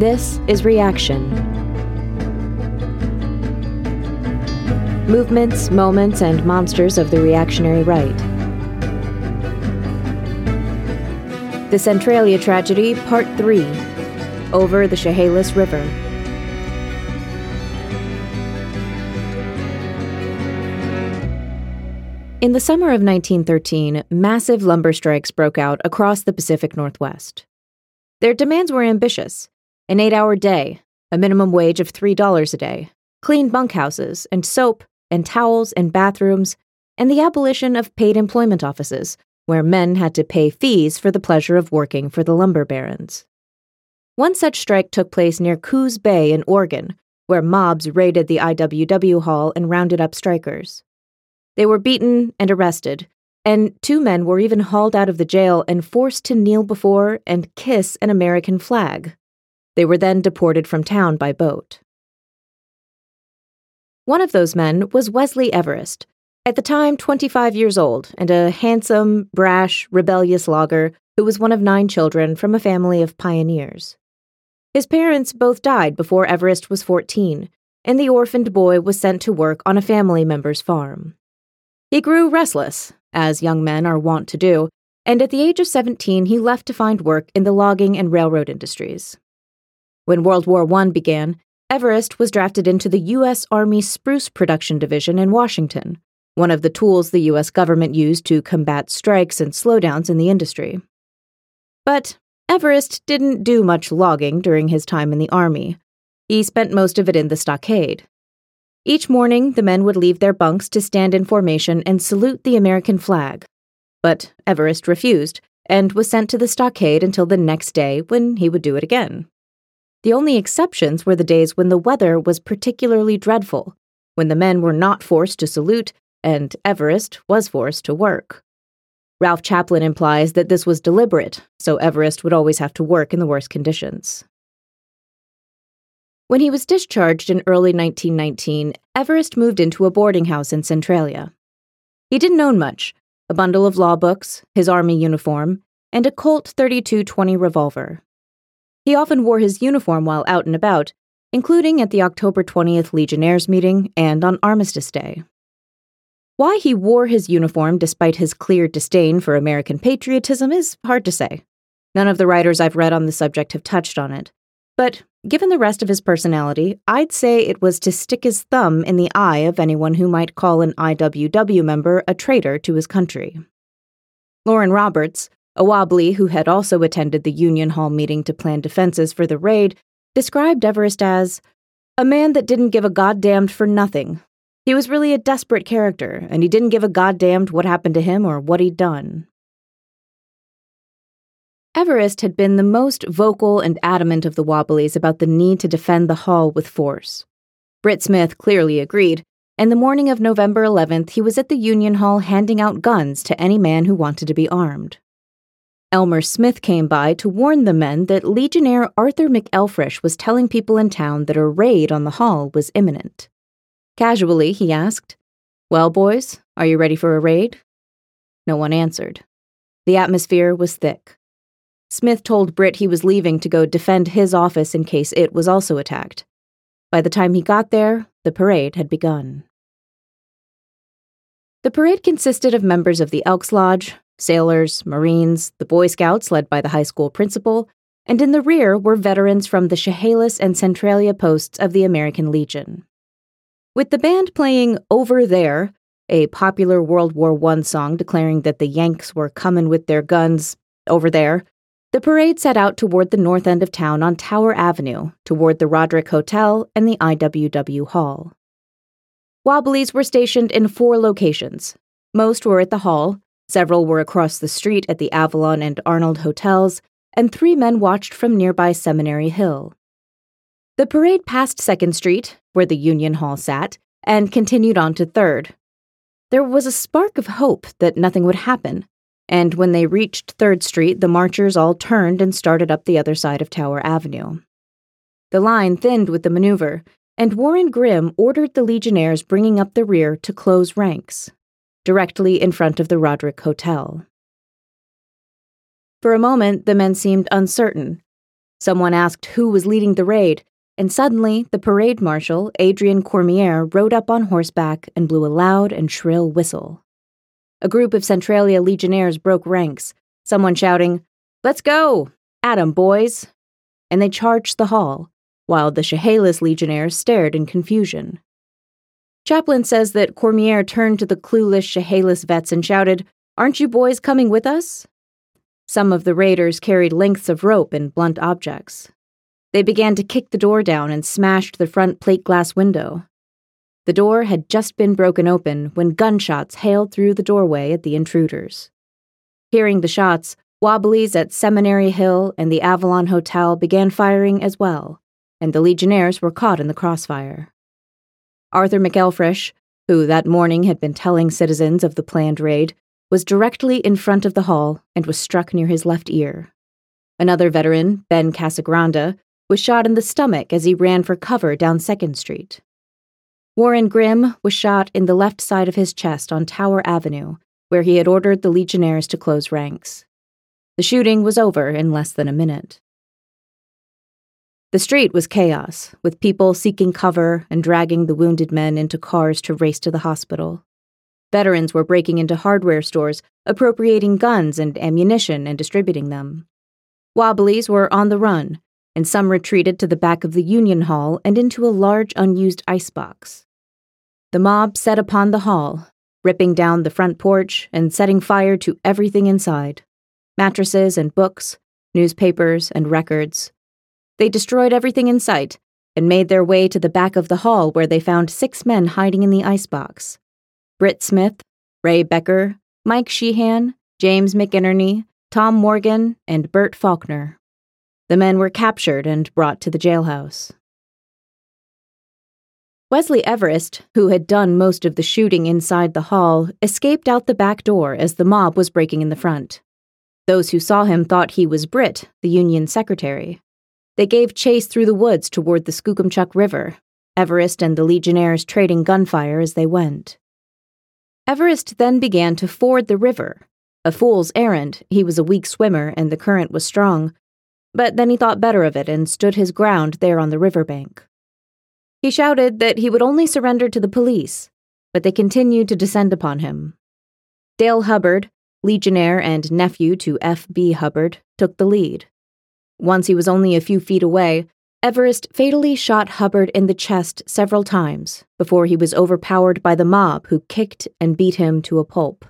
This is Reaction. Movements, moments, and monsters of the reactionary right. The Centralia Tragedy, Part 3 Over the Chehalis River. In the summer of 1913, massive lumber strikes broke out across the Pacific Northwest. Their demands were ambitious an eight hour day, a minimum wage of $3 a day, clean bunkhouses, and soap, and towels, and bathrooms, and the abolition of paid employment offices, where men had to pay fees for the pleasure of working for the lumber barons. One such strike took place near Coos Bay in Oregon, where mobs raided the IWW hall and rounded up strikers. They were beaten and arrested, and two men were even hauled out of the jail and forced to kneel before and kiss an American flag. They were then deported from town by boat. One of those men was Wesley Everest, at the time 25 years old and a handsome, brash, rebellious logger who was one of nine children from a family of pioneers. His parents both died before Everest was 14, and the orphaned boy was sent to work on a family member's farm. He grew restless, as young men are wont to do, and at the age of 17 he left to find work in the logging and railroad industries. When World War I began, Everest was drafted into the U.S. Army Spruce Production Division in Washington, one of the tools the U.S. government used to combat strikes and slowdowns in the industry. But Everest didn't do much logging during his time in the Army. He spent most of it in the stockade. Each morning, the men would leave their bunks to stand in formation and salute the American flag. But Everest refused and was sent to the stockade until the next day when he would do it again. The only exceptions were the days when the weather was particularly dreadful, when the men were not forced to salute and Everest was forced to work. Ralph Chaplin implies that this was deliberate, so Everest would always have to work in the worst conditions. When he was discharged in early 1919, Everest moved into a boarding house in Centralia. He didn't own much a bundle of law books, his army uniform, and a Colt 3220 revolver. He often wore his uniform while out and about, including at the October 20th Legionnaires meeting and on Armistice Day. Why he wore his uniform despite his clear disdain for American patriotism is hard to say. None of the writers I've read on the subject have touched on it. But given the rest of his personality, I'd say it was to stick his thumb in the eye of anyone who might call an IWW member a traitor to his country. Loren Roberts, a Wobbly who had also attended the Union Hall meeting to plan defenses for the raid, described Everest as a man that didn't give a goddamned for nothing. He was really a desperate character, and he didn't give a goddamned what happened to him or what he'd done. Everest had been the most vocal and adamant of the Wobblies about the need to defend the Hall with force. Britt Smith clearly agreed, and the morning of November 11th, he was at the Union Hall handing out guns to any man who wanted to be armed. Elmer Smith came by to warn the men that Legionnaire Arthur McElfresh was telling people in town that a raid on the hall was imminent. Casually, he asked, Well, boys, are you ready for a raid? No one answered. The atmosphere was thick. Smith told Britt he was leaving to go defend his office in case it was also attacked. By the time he got there, the parade had begun. The parade consisted of members of the Elks Lodge, sailors, Marines, the Boy Scouts led by the high school principal, and in the rear were veterans from the Chehalis and Centralia posts of the American Legion. With the band playing Over There, a popular World War I song declaring that the Yanks were coming with their guns over there, the parade set out toward the north end of town on Tower Avenue, toward the Roderick Hotel and the IWW Hall. Wobblies were stationed in four locations. Most were at the hall, Several were across the street at the Avalon and Arnold hotels, and three men watched from nearby Seminary Hill. The parade passed 2nd Street, where the Union Hall sat, and continued on to 3rd. There was a spark of hope that nothing would happen, and when they reached 3rd Street, the marchers all turned and started up the other side of Tower Avenue. The line thinned with the maneuver, and Warren Grimm ordered the Legionnaires bringing up the rear to close ranks directly in front of the Roderick Hotel. For a moment, the men seemed uncertain. Someone asked who was leading the raid, and suddenly the parade marshal, Adrian Cormier, rode up on horseback and blew a loud and shrill whistle. A group of Centralia legionnaires broke ranks, someone shouting, Let's go! At 'em, boys! And they charged the hall, while the Chehalis legionnaires stared in confusion. Chaplin says that Cormier turned to the clueless Chehalis vets and shouted, Aren't you boys coming with us? Some of the raiders carried lengths of rope and blunt objects. They began to kick the door down and smashed the front plate glass window. The door had just been broken open when gunshots hailed through the doorway at the intruders. Hearing the shots, Wobblies at Seminary Hill and the Avalon Hotel began firing as well, and the Legionnaires were caught in the crossfire. Arthur McElfresh, who that morning had been telling citizens of the planned raid, was directly in front of the hall and was struck near his left ear. Another veteran, Ben Casagranda, was shot in the stomach as he ran for cover down 2nd Street. Warren Grimm was shot in the left side of his chest on Tower Avenue, where he had ordered the Legionnaires to close ranks. The shooting was over in less than a minute. The street was chaos, with people seeking cover and dragging the wounded men into cars to race to the hospital. Veterans were breaking into hardware stores, appropriating guns and ammunition and distributing them. Wobblies were on the run, and some retreated to the back of the Union Hall and into a large unused icebox. The mob set upon the hall, ripping down the front porch and setting fire to everything inside mattresses and books, newspapers and records. They destroyed everything in sight and made their way to the back of the hall where they found six men hiding in the icebox Britt Smith, Ray Becker, Mike Sheehan, James McInerney, Tom Morgan, and Bert Faulkner. The men were captured and brought to the jailhouse. Wesley Everest, who had done most of the shooting inside the hall, escaped out the back door as the mob was breaking in the front. Those who saw him thought he was Britt, the Union secretary. They gave chase through the woods toward the Skookumchuck River, Everest and the Legionnaires trading gunfire as they went. Everest then began to ford the river. A fool's errand, he was a weak swimmer and the current was strong, but then he thought better of it and stood his ground there on the river bank. He shouted that he would only surrender to the police, but they continued to descend upon him. Dale Hubbard, legionnaire and nephew to F.B. Hubbard, took the lead. Once he was only a few feet away, Everest fatally shot Hubbard in the chest several times before he was overpowered by the mob who kicked and beat him to a pulp.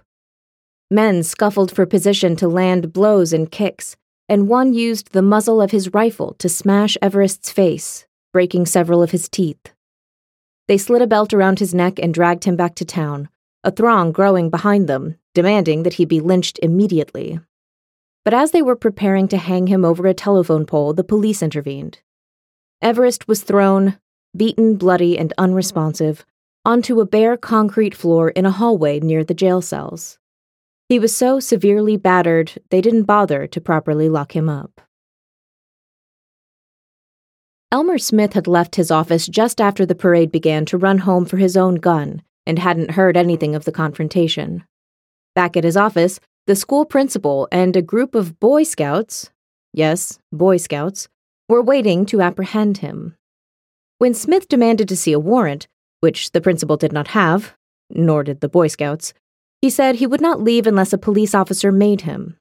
Men scuffled for position to land blows and kicks, and one used the muzzle of his rifle to smash Everest's face, breaking several of his teeth. They slid a belt around his neck and dragged him back to town, a throng growing behind them, demanding that he be lynched immediately. But as they were preparing to hang him over a telephone pole, the police intervened. Everest was thrown, beaten, bloody, and unresponsive, onto a bare concrete floor in a hallway near the jail cells. He was so severely battered, they didn't bother to properly lock him up. Elmer Smith had left his office just after the parade began to run home for his own gun and hadn't heard anything of the confrontation. Back at his office, the school principal and a group of Boy Scouts yes, Boy Scouts were waiting to apprehend him. When Smith demanded to see a warrant, which the principal did not have, nor did the Boy Scouts, he said he would not leave unless a police officer made him.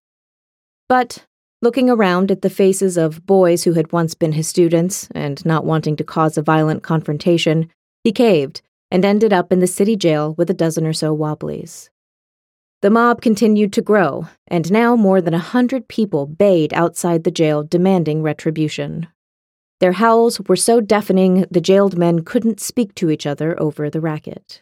But, looking around at the faces of boys who had once been his students and not wanting to cause a violent confrontation, he caved and ended up in the city jail with a dozen or so wobblies. The mob continued to grow, and now more than a hundred people bayed outside the jail demanding retribution. Their howls were so deafening the jailed men couldn't speak to each other over the racket.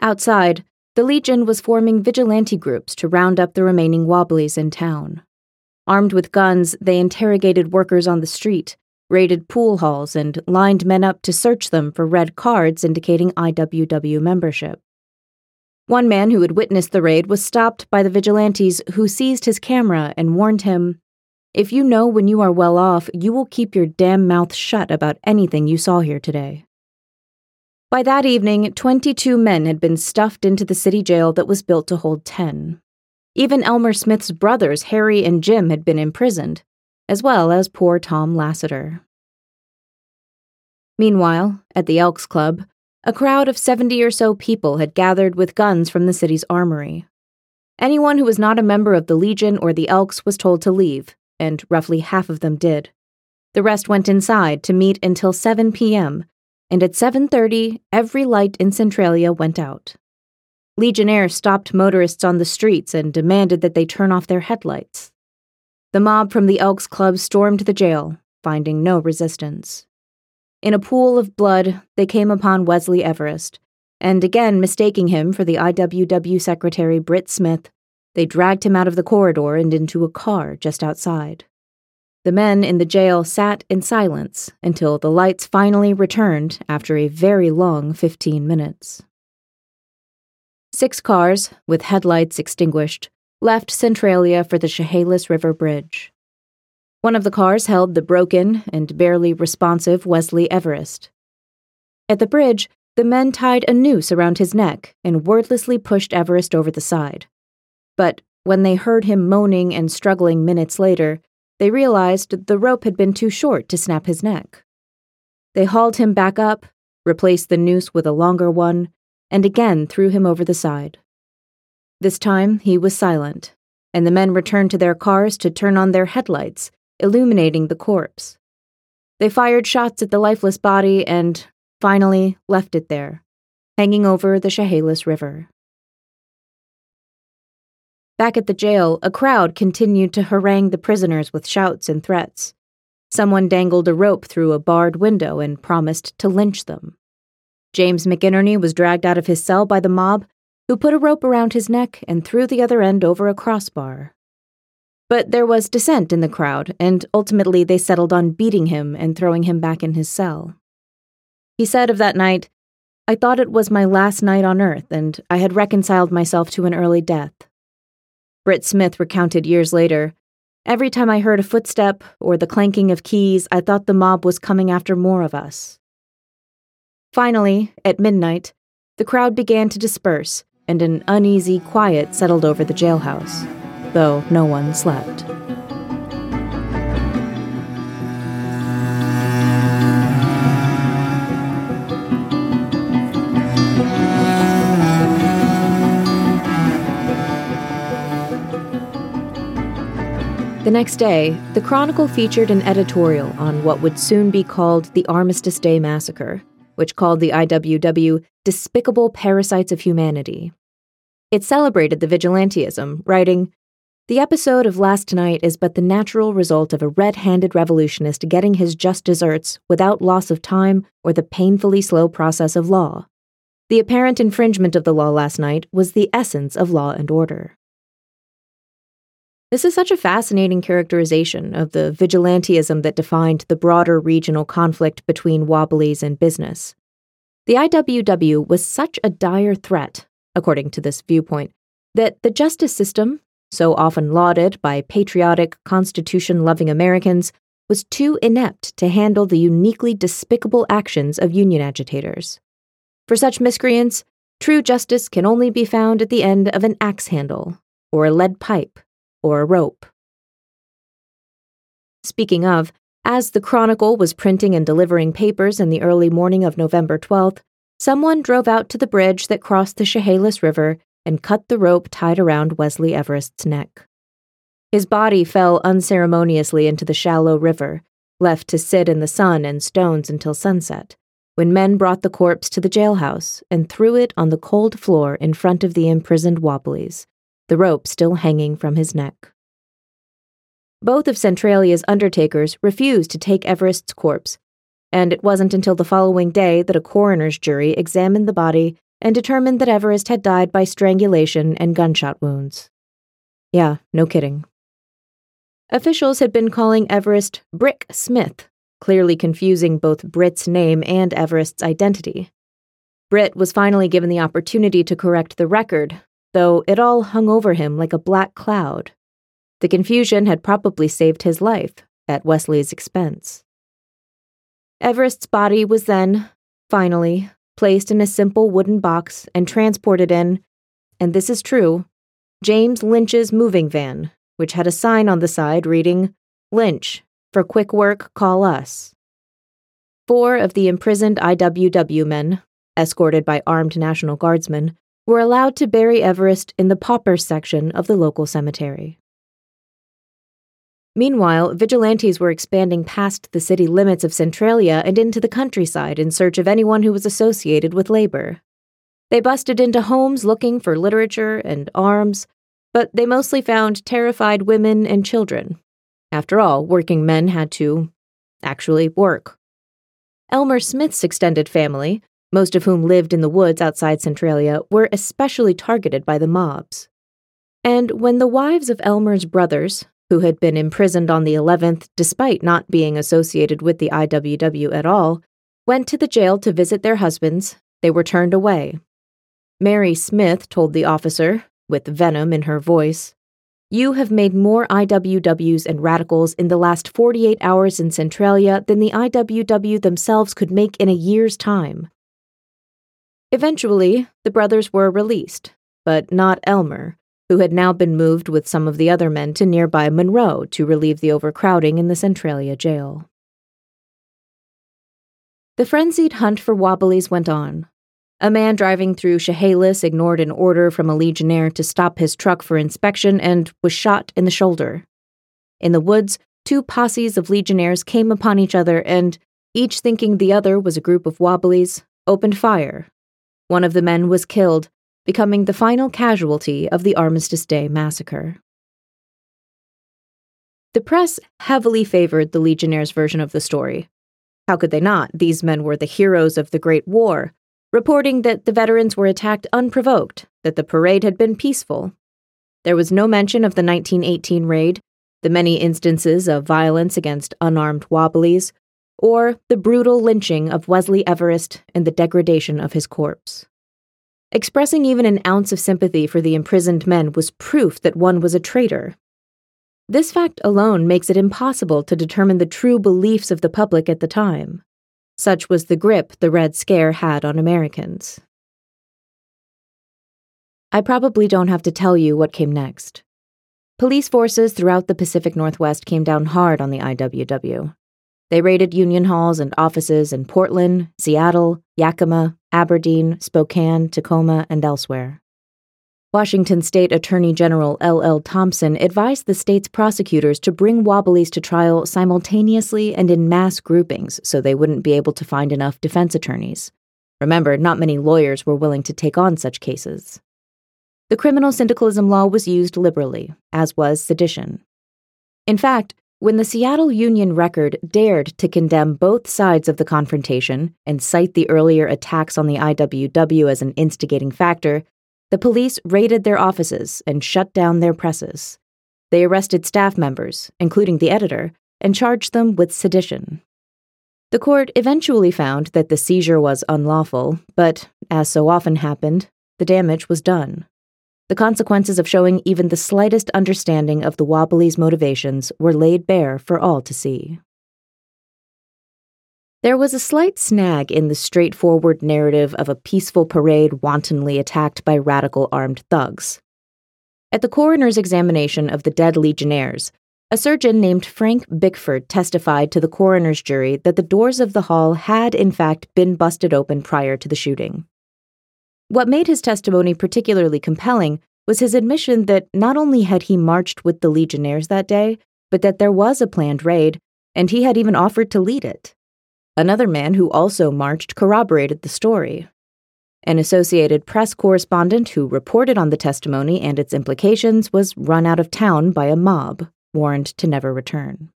Outside, the Legion was forming vigilante groups to round up the remaining Wobblies in town. Armed with guns, they interrogated workers on the street, raided pool halls, and lined men up to search them for red cards indicating IWW membership. One man who had witnessed the raid was stopped by the vigilantes who seized his camera and warned him If you know when you are well off, you will keep your damn mouth shut about anything you saw here today. By that evening, 22 men had been stuffed into the city jail that was built to hold 10. Even Elmer Smith's brothers, Harry and Jim, had been imprisoned, as well as poor Tom Lassiter. Meanwhile, at the Elks Club, a crowd of 70 or so people had gathered with guns from the city's armory. Anyone who was not a member of the Legion or the Elks was told to leave, and roughly half of them did. The rest went inside to meet until 7 p.m., and at 7:30 every light in Centralia went out. Legionnaires stopped motorists on the streets and demanded that they turn off their headlights. The mob from the Elks Club stormed the jail, finding no resistance. In a pool of blood, they came upon Wesley Everest, and again mistaking him for the IWW secretary Britt Smith, they dragged him out of the corridor and into a car just outside. The men in the jail sat in silence until the lights finally returned after a very long 15 minutes. Six cars, with headlights extinguished, left Centralia for the Chehalis River Bridge. One of the cars held the broken and barely responsive Wesley Everest. At the bridge, the men tied a noose around his neck and wordlessly pushed Everest over the side. But when they heard him moaning and struggling minutes later, they realized the rope had been too short to snap his neck. They hauled him back up, replaced the noose with a longer one, and again threw him over the side. This time he was silent, and the men returned to their cars to turn on their headlights illuminating the corpse. They fired shots at the lifeless body and, finally, left it there, hanging over the Chehalis River. Back at the jail, a crowd continued to harangue the prisoners with shouts and threats. Someone dangled a rope through a barred window and promised to lynch them. James McInerney was dragged out of his cell by the mob, who put a rope around his neck and threw the other end over a crossbar. But there was dissent in the crowd, and ultimately they settled on beating him and throwing him back in his cell. He said of that night, I thought it was my last night on earth, and I had reconciled myself to an early death. Britt Smith recounted years later Every time I heard a footstep or the clanking of keys, I thought the mob was coming after more of us. Finally, at midnight, the crowd began to disperse, and an uneasy quiet settled over the jailhouse though no one slept. The next day, the Chronicle featured an editorial on what would soon be called the Armistice Day Massacre, which called the IWW despicable parasites of humanity. It celebrated the vigilantism, writing, the episode of last night is but the natural result of a red handed revolutionist getting his just deserts without loss of time or the painfully slow process of law. The apparent infringement of the law last night was the essence of law and order. This is such a fascinating characterization of the vigilantism that defined the broader regional conflict between Wobblies and business. The IWW was such a dire threat, according to this viewpoint, that the justice system, so often lauded by patriotic, constitution loving Americans, was too inept to handle the uniquely despicable actions of union agitators. For such miscreants, true justice can only be found at the end of an axe handle, or a lead pipe, or a rope. Speaking of, as the Chronicle was printing and delivering papers in the early morning of November 12th, someone drove out to the bridge that crossed the Chehalis River and cut the rope tied around Wesley Everest's neck. His body fell unceremoniously into the shallow river, left to sit in the sun and stones until sunset, when men brought the corpse to the jailhouse and threw it on the cold floor in front of the imprisoned Wobblies, the rope still hanging from his neck. Both of Centralia's undertakers refused to take Everest's corpse, and it wasn't until the following day that a coroner's jury examined the body and determined that Everest had died by strangulation and gunshot wounds. Yeah, no kidding. Officials had been calling Everest Brick Smith, clearly confusing both Britt's name and Everest's identity. Britt was finally given the opportunity to correct the record, though it all hung over him like a black cloud. The confusion had probably saved his life, at Wesley's expense. Everest's body was then, finally, placed in a simple wooden box and transported in, and this is true, James Lynch's moving van, which had a sign on the side reading, Lynch, for quick work, call us. Four of the imprisoned IWW men, escorted by armed National Guardsmen, were allowed to bury Everest in the paupers section of the local cemetery. Meanwhile, vigilantes were expanding past the city limits of Centralia and into the countryside in search of anyone who was associated with labor. They busted into homes looking for literature and arms, but they mostly found terrified women and children. After all, working men had to actually work. Elmer Smith's extended family, most of whom lived in the woods outside Centralia, were especially targeted by the mobs. And when the wives of Elmer's brothers, who had been imprisoned on the 11th despite not being associated with the IWW at all, went to the jail to visit their husbands, they were turned away. Mary Smith told the officer, with venom in her voice, You have made more IWWs and radicals in the last 48 hours in Centralia than the IWW themselves could make in a year's time. Eventually, the brothers were released, but not Elmer, who had now been moved with some of the other men to nearby Monroe to relieve the overcrowding in the Centralia jail. The frenzied hunt for Wobblies went on. A man driving through Chehalis ignored an order from a legionnaire to stop his truck for inspection and was shot in the shoulder. In the woods, two posses of legionnaires came upon each other and, each thinking the other was a group of Wobblies, opened fire, one of the men was killed, becoming the final casualty of the Armistice Day massacre. The press heavily favored the Legionnaires' version of the story. How could they not? These men were the heroes of the Great War, reporting that the veterans were attacked unprovoked, that the parade had been peaceful. There was no mention of the 1918 raid, the many instances of violence against unarmed Wobblies, or the brutal lynching of Wesley Everest and the degradation of his corpse. Expressing even an ounce of sympathy for the imprisoned men was proof that one was a traitor. This fact alone makes it impossible to determine the true beliefs of the public at the time. Such was the grip the Red Scare had on Americans. I probably don't have to tell you what came next. Police forces throughout the Pacific Northwest came down hard on the IWW. They raided union halls and offices in Portland, Seattle, Yakima, Aberdeen, Spokane, Tacoma, and elsewhere. Washington State Attorney General L. L. Thompson advised the state's prosecutors to bring Wobblies to trial simultaneously and in mass groupings so they wouldn't be able to find enough defense attorneys. Remember, not many lawyers were willing to take on such cases. The criminal syndicalism law was used liberally, as was sedition. In fact, when the Seattle Union Record dared to condemn both sides of the confrontation and cite the earlier attacks on the IWW as an instigating factor, the police raided their offices and shut down their presses. They arrested staff members, including the editor, and charged them with sedition. The court eventually found that the seizure was unlawful, but, as so often happened, the damage was done. The consequences of showing even the slightest understanding of the Wobblies' motivations were laid bare for all to see. There was a slight snag in the straightforward narrative of a peaceful parade wantonly attacked by radical armed thugs. At the coroner's examination of the dead legionnaires, a surgeon named Frank Bickford testified to the coroner's jury that the doors of the hall had, in fact, been busted open prior to the shooting. What made his testimony particularly compelling was his admission that not only had he marched with the Legionnaires that day, but that there was a planned raid, and he had even offered to lead it. Another man who also marched corroborated the story. An Associated Press correspondent who reported on the testimony and its implications was run out of town by a mob, warned to never return.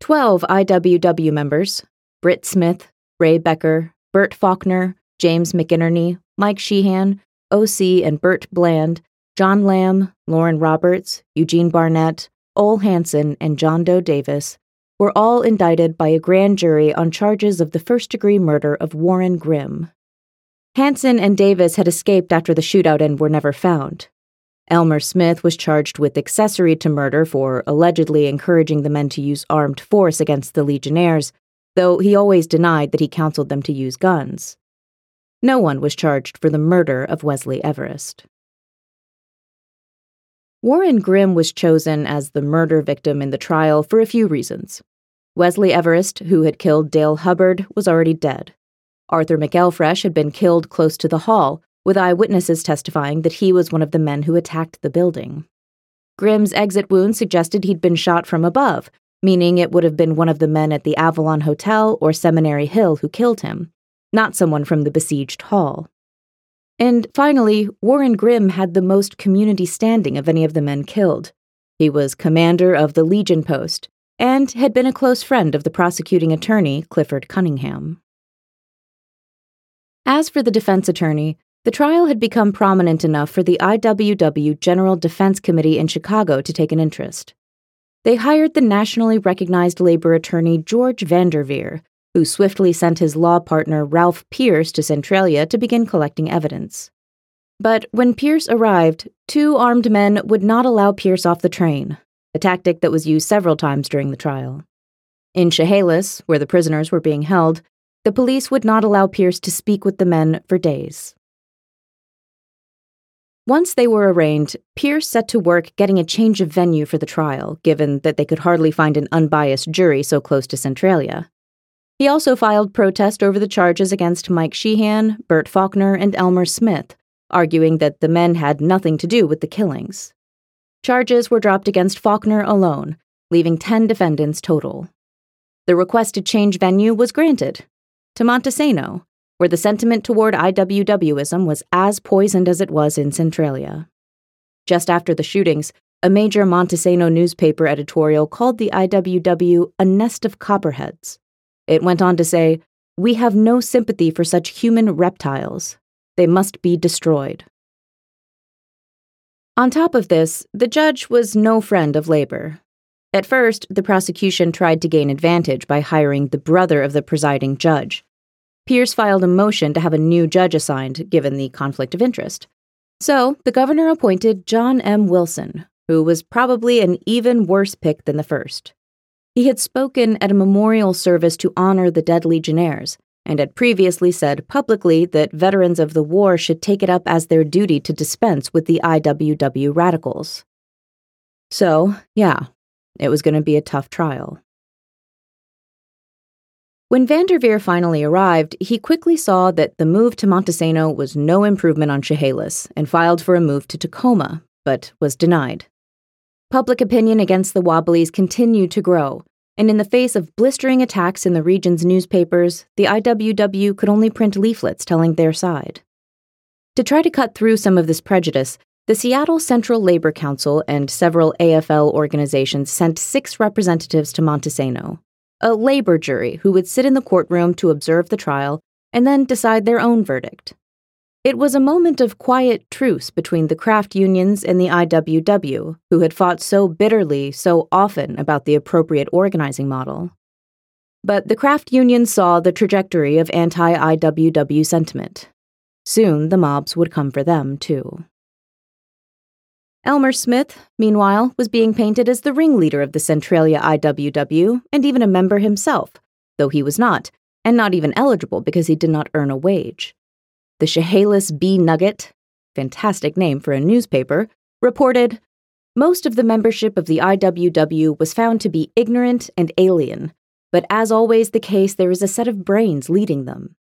Twelve IWW members Britt Smith, Ray Becker, Bert Faulkner, James McInerney, Mike Sheehan, O.C. and Bert Bland, John Lamb, Loren Roberts, Eugene Barnett, Ole Hanson, and John Doe Davis were all indicted by a grand jury on charges of the first degree murder of Warren Grimm. Hanson and Davis had escaped after the shootout and were never found. Elmer Smith was charged with accessory to murder for allegedly encouraging the men to use armed force against the Legionnaires, though he always denied that he counseled them to use guns. No one was charged for the murder of Wesley Everest. Warren Grimm was chosen as the murder victim in the trial for a few reasons. Wesley Everest, who had killed Dale Hubbard, was already dead. Arthur McElfresh had been killed close to the hall, with eyewitnesses testifying that he was one of the men who attacked the building. Grimm's exit wound suggested he'd been shot from above, meaning it would have been one of the men at the Avalon Hotel or Seminary Hill who killed him, not someone from the besieged hall. And finally, Warren Grimm had the most community standing of any of the men killed. He was commander of the Legion Post and had been a close friend of the prosecuting attorney, Clifford Cunningham. As for the defense attorney, the trial had become prominent enough for the IWW General Defense Committee in Chicago to take an interest. They hired the nationally recognized labor attorney George Vanderveer, who swiftly sent his law partner Ralph Pierce to Centralia to begin collecting evidence. But when Pierce arrived, two armed men would not allow Pierce off the train, a tactic that was used several times during the trial. In Chehalis, where the prisoners were being held, the police would not allow Pierce to speak with the men for days. Once they were arraigned, Pierce set to work getting a change of venue for the trial, given that they could hardly find an unbiased jury so close to Centralia. He also filed protest over the charges against Mike Sheehan, Bert Faulkner, and Elmer Smith, arguing that the men had nothing to do with the killings. Charges were dropped against Faulkner alone, leaving 10 defendants total. The request to change venue was granted to Montesano, where the sentiment toward IWWism was as poisoned as it was in Centralia. Just after the shootings, a major Montesano newspaper editorial called the IWW a nest of copperheads. It went on to say, We have no sympathy for such human reptiles. They must be destroyed. On top of this, the judge was no friend of labor. At first, the prosecution tried to gain advantage by hiring the brother of the presiding judge, Pierce filed a motion to have a new judge assigned, given the conflict of interest. So, the governor appointed John M. Wilson, who was probably an even worse pick than the first. He had spoken at a memorial service to honor the dead Legionnaires, and had previously said publicly that veterans of the war should take it up as their duty to dispense with the IWW radicals. So, yeah, it was going to be a tough trial. When Vanderveer finally arrived, he quickly saw that the move to Montesano was no improvement on Chehalis and filed for a move to Tacoma, but was denied. Public opinion against the Wobblies continued to grow, and in the face of blistering attacks in the region's newspapers, the IWW could only print leaflets telling their side. To try to cut through some of this prejudice, the Seattle Central Labor Council and several AFL organizations sent six representatives to Montesano, a labor jury who would sit in the courtroom to observe the trial and then decide their own verdict. It was a moment of quiet truce between the craft unions and the IWW, who had fought so bitterly so often about the appropriate organizing model. But the craft unions saw the trajectory of anti IWW sentiment. Soon the mobs would come for them, too. Elmer Smith, meanwhile, was being painted as the ringleader of the Centralia IWW and even a member himself, though he was not, and not even eligible because he did not earn a wage. The Chehalis Bee Nugget, fantastic name for a newspaper, reported Most of the membership of the IWW was found to be ignorant and alien, but as always the case, there is a set of brains leading them.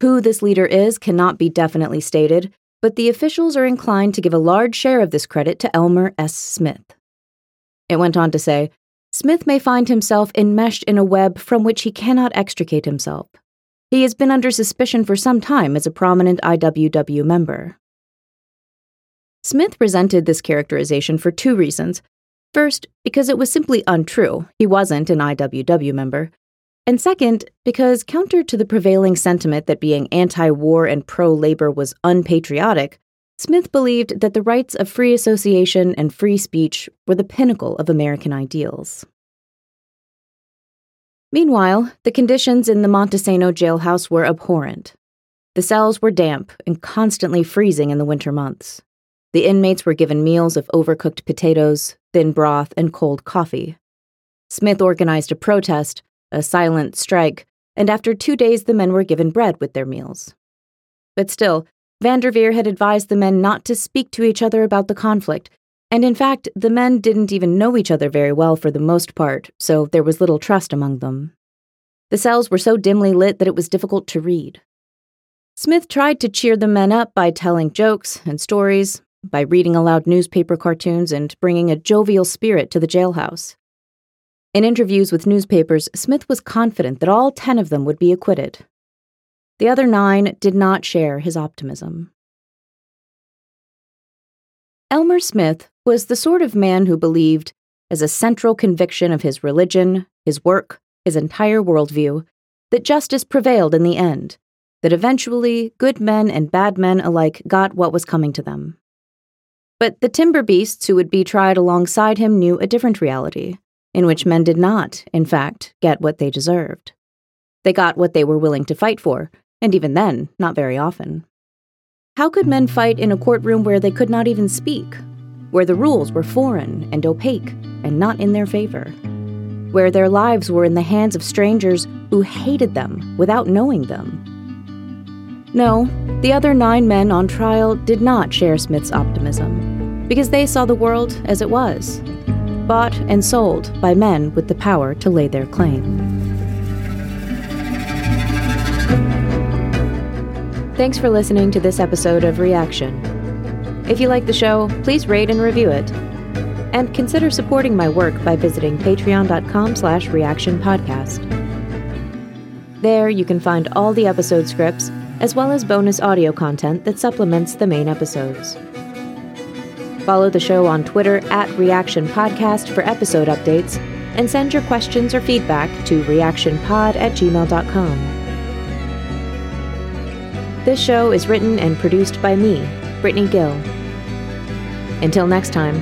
Who this leader is cannot be definitely stated, but the officials are inclined to give a large share of this credit to Elmer S. Smith. It went on to say Smith may find himself enmeshed in a web from which he cannot extricate himself. He has been under suspicion for some time as a prominent IWW member. Smith resented this characterization for two reasons. First, because it was simply untrue, he wasn't an IWW member. And second, because counter to the prevailing sentiment that being anti war and pro labor was unpatriotic, Smith believed that the rights of free association and free speech were the pinnacle of American ideals. Meanwhile, the conditions in the Montesano jailhouse were abhorrent. The cells were damp and constantly freezing in the winter months. The inmates were given meals of overcooked potatoes, thin broth, and cold coffee. Smith organized a protest, a silent strike, and after two days the men were given bread with their meals. But still, Vanderveer had advised the men not to speak to each other about the conflict, And in fact, the men didn't even know each other very well for the most part, so there was little trust among them. The cells were so dimly lit that it was difficult to read. Smith tried to cheer the men up by telling jokes and stories, by reading aloud newspaper cartoons, and bringing a jovial spirit to the jailhouse. In interviews with newspapers, Smith was confident that all ten of them would be acquitted. The other nine did not share his optimism. Elmer Smith was the sort of man who believed, as a central conviction of his religion, his work, his entire worldview, that justice prevailed in the end, that eventually good men and bad men alike got what was coming to them. But the timber beasts who would be tried alongside him knew a different reality, in which men did not, in fact, get what they deserved. They got what they were willing to fight for, and even then, not very often. How could men fight in a courtroom where they could not even speak? Where the rules were foreign and opaque and not in their favor? Where their lives were in the hands of strangers who hated them without knowing them? No, the other nine men on trial did not share Smith's optimism, because they saw the world as it was bought and sold by men with the power to lay their claim. Thanks for listening to this episode of Reaction. If you like the show, please rate and review it. And consider supporting my work by visiting patreon.com slash reactionpodcast. There you can find all the episode scripts, as well as bonus audio content that supplements the main episodes. Follow the show on Twitter at Reaction Podcast for episode updates, and send your questions or feedback to reactionpod at gmail.com. This show is written and produced by me, Brittany Gill. Until next time,